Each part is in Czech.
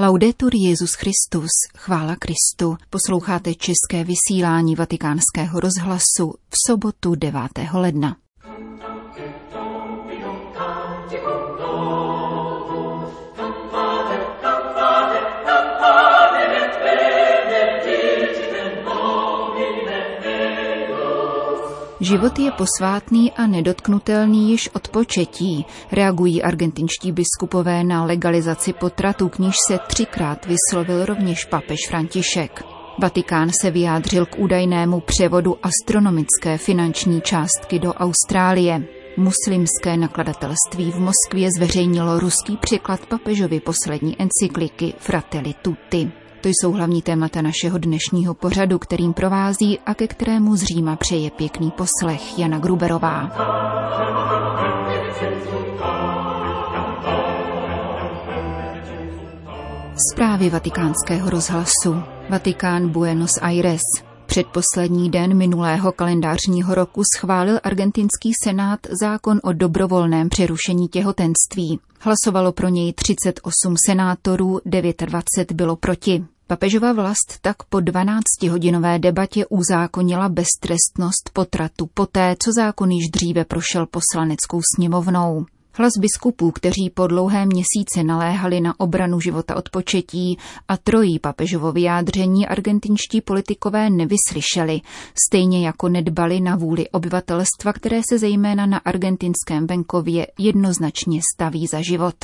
Laudetur Jezus Christus, chvála Kristu. Posloucháte české vysílání Vatikánského rozhlasu v sobotu 9. ledna. Život je posvátný a nedotknutelný již od početí, reagují argentinští biskupové na legalizaci potratu, k níž se třikrát vyslovil rovněž papež František. Vatikán se vyjádřil k údajnému převodu astronomické finanční částky do Austrálie. Muslimské nakladatelství v Moskvě zveřejnilo ruský překlad papežovy poslední encykliky Fratelli Tutti. To jsou hlavní témata našeho dnešního pořadu, kterým provází a ke kterému z Říma přeje pěkný poslech Jana Gruberová. Zprávy vatikánského rozhlasu. Vatikán Buenos Aires. Předposlední den minulého kalendářního roku schválil argentinský senát zákon o dobrovolném přerušení těhotenství. Hlasovalo pro něj 38 senátorů, 29 bylo proti. Papežova vlast tak po 12-hodinové debatě uzákonila beztrestnost potratu poté, co zákon již dříve prošel poslaneckou sněmovnou. Hlas biskupů, kteří po dlouhé měsíce naléhali na obranu života od početí a trojí papežovo vyjádření argentinští politikové nevyslyšeli, stejně jako nedbali na vůli obyvatelstva, které se zejména na argentinském venkově jednoznačně staví za život.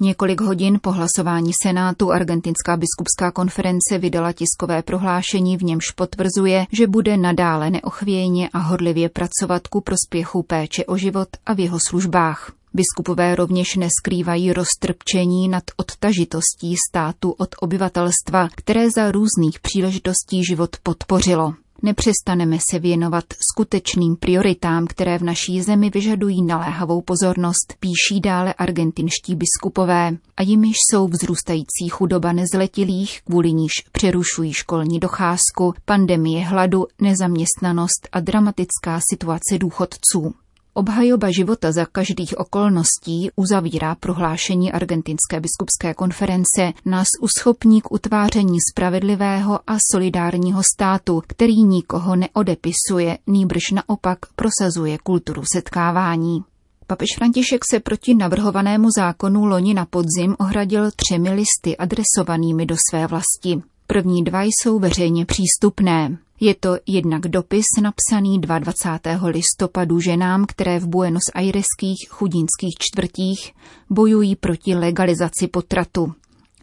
Několik hodin po hlasování Senátu Argentinská biskupská konference vydala tiskové prohlášení, v němž potvrzuje, že bude nadále neochvějně a hodlivě pracovat ku prospěchu péče o život a v jeho službách. Biskupové rovněž neskrývají roztrpčení nad odtažitostí státu od obyvatelstva, které za různých příležitostí život podpořilo. Nepřestaneme se věnovat skutečným prioritám, které v naší zemi vyžadují naléhavou pozornost, píší dále argentinští biskupové, a jimiž jsou vzrůstající chudoba nezletilých, kvůli níž přerušují školní docházku, pandemie hladu, nezaměstnanost a dramatická situace důchodců. Obhajoba života za každých okolností uzavírá prohlášení Argentinské biskupské konference nás uschopní k utváření spravedlivého a solidárního státu, který nikoho neodepisuje, nýbrž naopak prosazuje kulturu setkávání. Papež František se proti navrhovanému zákonu loni na podzim ohradil třemi listy adresovanými do své vlasti. První dva jsou veřejně přístupné. Je to jednak dopis napsaný 22. listopadu ženám, které v Buenos Aireských chudinských čtvrtích bojují proti legalizaci potratu.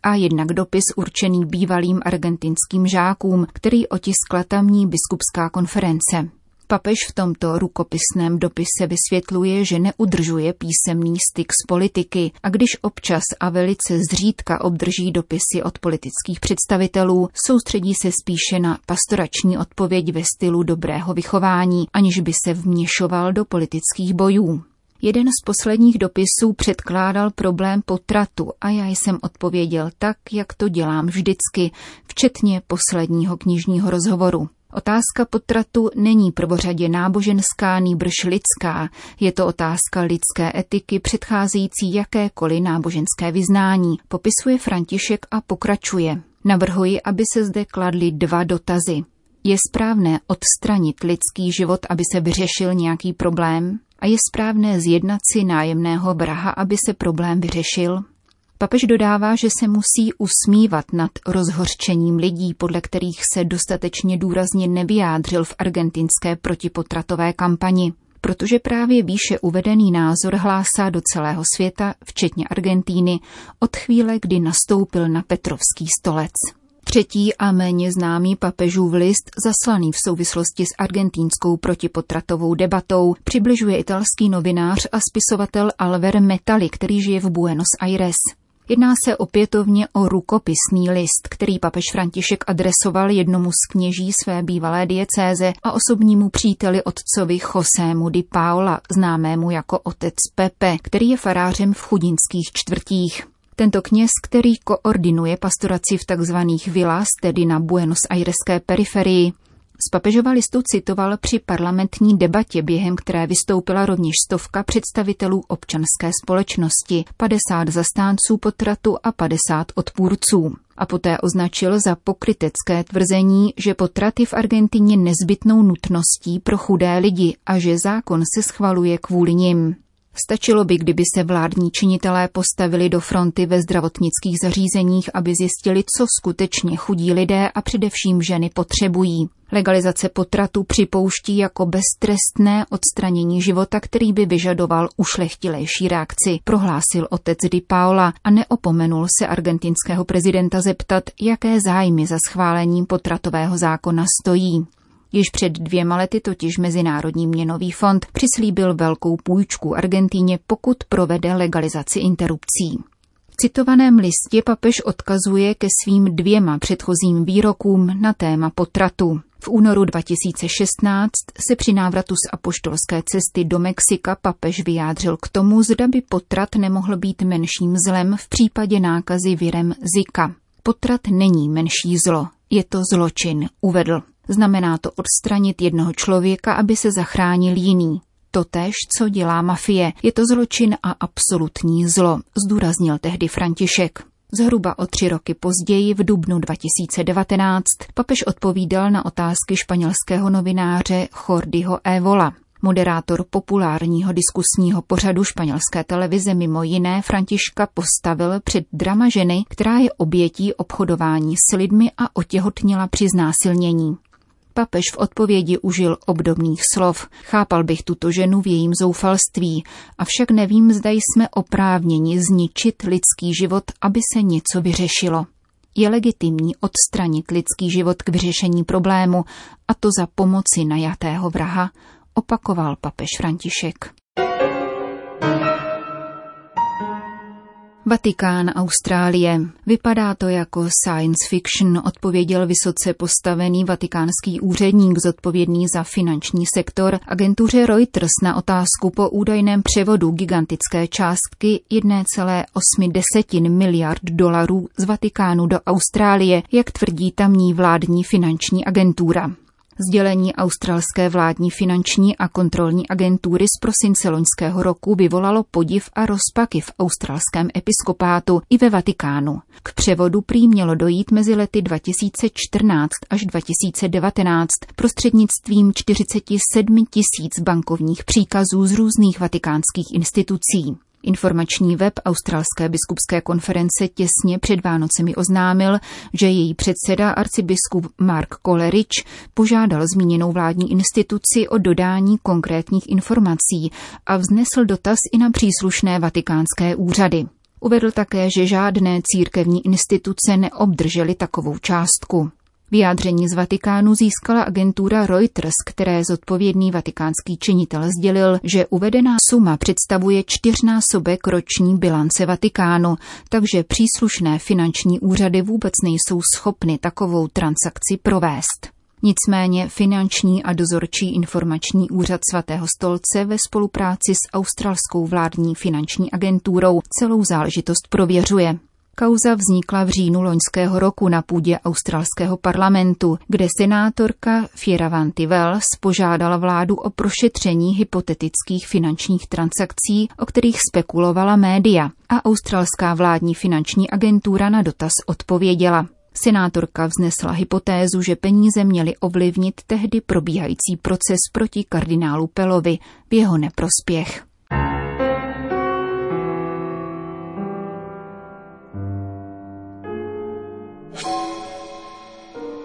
A jednak dopis určený bývalým argentinským žákům, který otiskla tamní biskupská konference. Papež v tomto rukopisném dopise vysvětluje, že neudržuje písemný styk s politiky a když občas a velice zřídka obdrží dopisy od politických představitelů, soustředí se spíše na pastorační odpověď ve stylu dobrého vychování, aniž by se vměšoval do politických bojů. Jeden z posledních dopisů předkládal problém potratu a já jsem odpověděl tak, jak to dělám vždycky, včetně posledního knižního rozhovoru. Otázka potratu není prvořadě náboženská, nýbrž lidská. Je to otázka lidské etiky předcházející jakékoliv náboženské vyznání, popisuje František a pokračuje. Navrhuji, aby se zde kladly dva dotazy. Je správné odstranit lidský život, aby se vyřešil nějaký problém? A je správné zjednat si nájemného braha, aby se problém vyřešil? Papež dodává, že se musí usmívat nad rozhořčením lidí, podle kterých se dostatečně důrazně nevyjádřil v argentinské protipotratové kampani, protože právě výše uvedený názor hlásá do celého světa, včetně Argentíny, od chvíle, kdy nastoupil na Petrovský stolec. Třetí a méně známý papežův list, zaslaný v souvislosti s argentínskou protipotratovou debatou, přibližuje italský novinář a spisovatel Alver Metali, který žije v Buenos Aires. Jedná se opětovně o rukopisný list, který papež František adresoval jednomu z kněží své bývalé diecéze a osobnímu příteli otcovi Josému di Paola, známému jako otec Pepe, který je farářem v chudinských čtvrtích. Tento kněz, který koordinuje pastoraci v tzv. villas, tedy na Buenos Aireské periferii, Z papežova listu citoval při parlamentní debatě, během které vystoupila rovněž stovka představitelů občanské společnosti, 50 zastánců potratu a 50 odpůrců. A poté označil za pokrytecké tvrzení, že potrat je v Argentině nezbytnou nutností pro chudé lidi a že zákon se schvaluje kvůli nim. Stačilo by, kdyby se vládní činitelé postavili do fronty ve zdravotnických zařízeních, aby zjistili, co skutečně chudí lidé a především ženy potřebují. Legalizace potratu připouští jako beztrestné odstranění života, který by vyžadoval ušlechtilejší reakci, prohlásil otec Di Paola a neopomenul se argentinského prezidenta zeptat, jaké zájmy za schválením potratového zákona stojí. Již před dvěma lety totiž Mezinárodní měnový fond přislíbil velkou půjčku Argentíně, pokud provede legalizaci interrupcí. V citovaném listě papež odkazuje ke svým dvěma předchozím výrokům na téma potratu. V únoru 2016 se při návratu z apoštolské cesty do Mexika papež vyjádřil k tomu, zda by potrat nemohl být menším zlem v případě nákazy virem Zika. Potrat není menší zlo, je to zločin, uvedl. Znamená to odstranit jednoho člověka, aby se zachránil jiný. Totež, co dělá mafie, je to zločin a absolutní zlo, zdůraznil tehdy František. Zhruba o tři roky později, v dubnu 2019, papež odpovídal na otázky španělského novináře Jordiho Evola. Moderátor populárního diskusního pořadu španělské televize mimo jiné Františka postavil před drama ženy, která je obětí obchodování s lidmi a otěhotnila při znásilnění. Papež v odpovědi užil obdobných slov. Chápal bych tuto ženu v jejím zoufalství, avšak nevím, zda jsme oprávněni zničit lidský život, aby se něco vyřešilo. Je legitimní odstranit lidský život k vyřešení problému, a to za pomoci najatého vraha, opakoval papež František. Vatikán, Austrálie. Vypadá to jako science fiction, odpověděl vysoce postavený vatikánský úředník zodpovědný za finanční sektor agentuře Reuters na otázku po údajném převodu gigantické částky 1,8 miliard dolarů z Vatikánu do Austrálie, jak tvrdí tamní vládní finanční agentura. Sdělení australské vládní finanční a kontrolní agentury z prosince loňského roku vyvolalo podiv a rozpaky v australském episkopátu i ve Vatikánu. K převodu prý mělo dojít mezi lety 2014 až 2019 prostřednictvím 47 tisíc bankovních příkazů z různých vatikánských institucí. Informační web Australské biskupské konference těsně před Vánocemi oznámil, že její předseda arcibiskup Mark Coleridge požádal zmíněnou vládní instituci o dodání konkrétních informací a vznesl dotaz i na příslušné vatikánské úřady. Uvedl také, že žádné církevní instituce neobdržely takovou částku. Vyjádření z Vatikánu získala agentura Reuters, které zodpovědný vatikánský činitel sdělil, že uvedená suma představuje čtyřnásobek roční bilance Vatikánu, takže příslušné finanční úřady vůbec nejsou schopny takovou transakci provést. Nicméně finanční a dozorčí informační úřad svatého stolce ve spolupráci s australskou vládní finanční agenturou celou záležitost prověřuje. Kauza vznikla v říjnu loňského roku na půdě australského parlamentu, kde senátorka Fierravanti Wells požádala vládu o prošetření hypotetických finančních transakcí, o kterých spekulovala média a australská vládní finanční agentura na dotaz odpověděla. Senátorka vznesla hypotézu, že peníze měly ovlivnit tehdy probíhající proces proti kardinálu Pelovi v jeho neprospěch.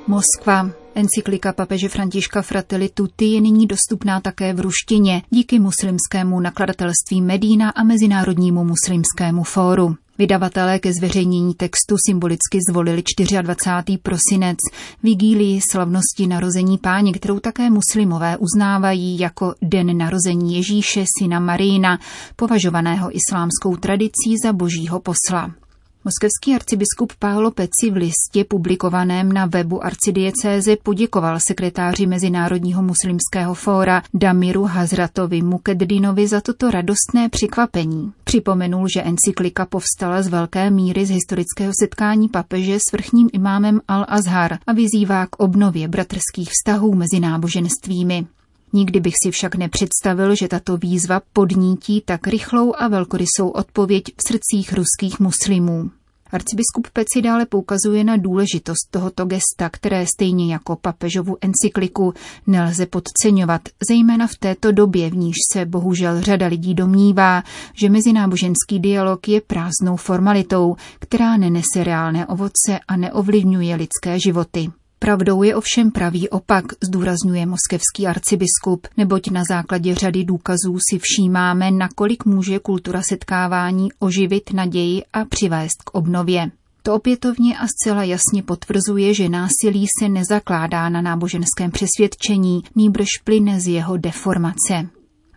Moskva. Encyklika papeže Františka Fratelli Tutti je nyní dostupná také v ruštině díky muslimskému nakladatelství Medina a Mezinárodnímu muslimskému fóru. Vydavatelé ke zveřejnění textu symbolicky zvolili 24. prosinec, vigílii slavnosti narození páně, kterou také muslimové uznávají jako den narození Ježíše, syna Marína, považovaného islámskou tradicí za božího posla. Moskevský arcibiskup Paolo Peci v listě publikovaném na webu arcidiecéze poděkoval sekretáři Mezinárodního muslimského fóra Damiru Hazratovi Mukeddinovi za toto radostné překvapení. Připomenul, že encyklika povstala z velké míry z historického setkání papeže s vrchním imámem Al-Azhar a vyzývá k obnově bratrských vztahů mezi náboženstvími. Nikdy bych si však nepředstavil, že tato výzva podnítí tak rychlou a velkorysou odpověď v srdcích ruských muslimů. Arcibiskup Peci dále poukazuje na důležitost tohoto gesta, které stejně jako papežovu encykliku nelze podceňovat, zejména v této době, v níž se bohužel řada lidí domnívá, že mezináboženský dialog je prázdnou formalitou, která nenese reálné ovoce a neovlivňuje lidské životy. Pravdou je ovšem pravý opak, zdůrazňuje moskevský arcibiskup, neboť na základě řady důkazů si všímáme, nakolik může kultura setkávání oživit naději a přivést k obnově. To opětovně a zcela jasně potvrzuje, že násilí se nezakládá na náboženském přesvědčení, nýbrž plyne z jeho deformace.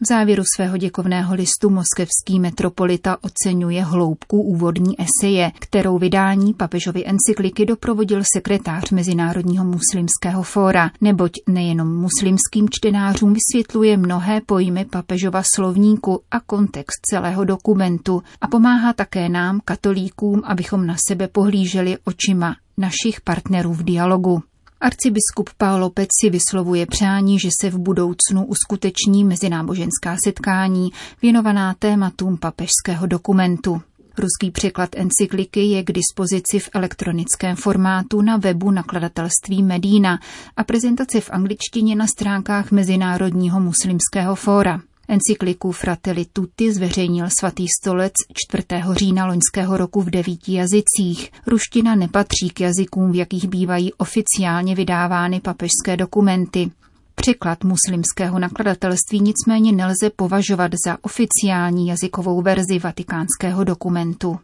V závěru svého děkovného listu moskevský metropolita oceňuje hloubku úvodní eseje, kterou vydání papežovy encykliky doprovodil sekretář Mezinárodního muslimského fóra, neboť nejenom muslimským čtenářům vysvětluje mnohé pojmy papežova slovníku a kontext celého dokumentu a pomáhá také nám, katolíkům, abychom na sebe pohlíželi očima našich partnerů v dialogu. Arcibiskup Paolo Peci vyslovuje přání, že se v budoucnu uskuteční mezináboženská setkání věnovaná tématům papežského dokumentu. Ruský překlad encykliky je k dispozici v elektronickém formátu na webu nakladatelství Medina a prezentace v angličtině na stránkách Mezinárodního muslimského fóra. Encykliku Fratelli Tutti zveřejnil svatý stolec 4. října loňského roku v devíti jazycích. Ruština nepatří k jazykům, v jakých bývají oficiálně vydávány papežské dokumenty. Překlad muslimského nakladatelství nicméně nelze považovat za oficiální jazykovou verzi vatikánského dokumentu.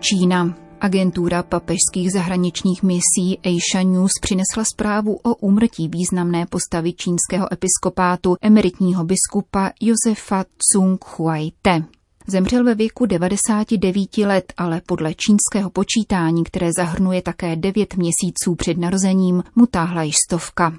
Čína. Agentura papežských zahraničních misí Asia News přinesla zprávu o úmrtí významné postavy čínského episkopátu emeritního biskupa Josefa Tsung Huaite. Zemřel ve věku 99 let, ale podle čínského počítání, které zahrnuje také 9 měsíců před narozením, mu táhla již stovka.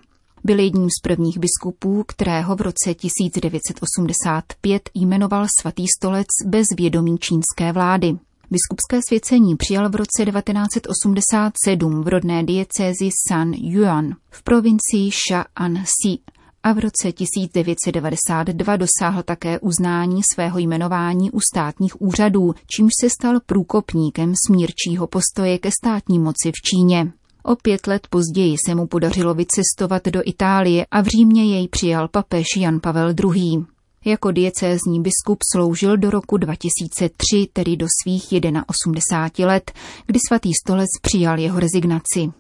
Byl jedním z prvních biskupů, kterého v roce 1985 jmenoval svatý stolec bez vědomí čínské vlády. Biskupské svěcení přijal v roce 1987 v rodné diecézi San Yuan v provincii Shaanxi a v roce 1992 dosáhl také uznání svého jmenování u státních úřadů, čímž se stal průkopníkem smírčího postoje ke státní moci v Číně. O pět let později se mu podařilo vycestovat do Itálie a v Římě jej přijal papež Jan Pavel II. Jako diecézní biskup sloužil do roku 2003, tedy do svých 81 let, kdy svatý stolec přijal jeho rezignaci.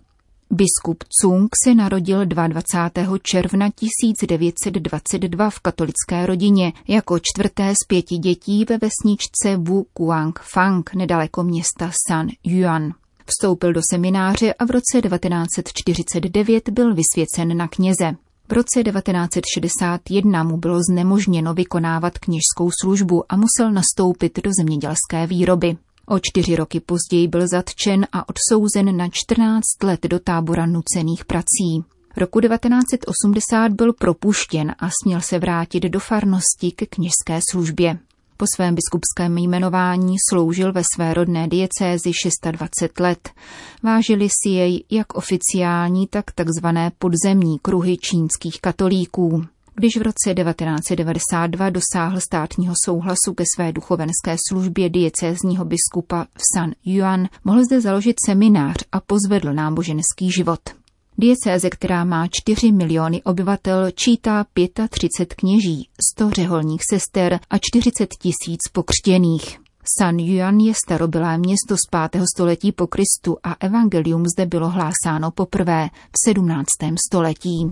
Biskup Cung se narodil 22. června 1922 v katolické rodině jako čtvrté z pěti dětí ve vesničce Wu Kuang Fang nedaleko města San Yuan. Vstoupil do semináře a v roce 1949 byl vysvěcen na kněze. V roce 1961 mu bylo znemožněno vykonávat kněžskou službu a musel nastoupit do zemědělské výroby. O čtyři roky později byl zatčen a odsouzen na 14 let do tábora nucených prací. Roku 1980 byl propuštěn a směl se vrátit do farnosti ke kněžské službě. Po svém biskupském jmenování sloužil ve své rodné diecézi 620 let. Vážili si jej jak oficiální, tak takzvané podzemní kruhy čínských katolíků. Když v roce 1992 dosáhl státního souhlasu ke své duchovenské službě diecézního biskupa v San Yuan, mohl zde založit seminář a pozvedl náboženský život. Diecéze, která má 4 miliony obyvatel, čítá 35 kněží, 100 řeholních sester a 40 tisíc pokřtěných. San Yuan je starobylé město z 5. století po Kristu a evangelium zde bylo hlásáno poprvé v 17. století.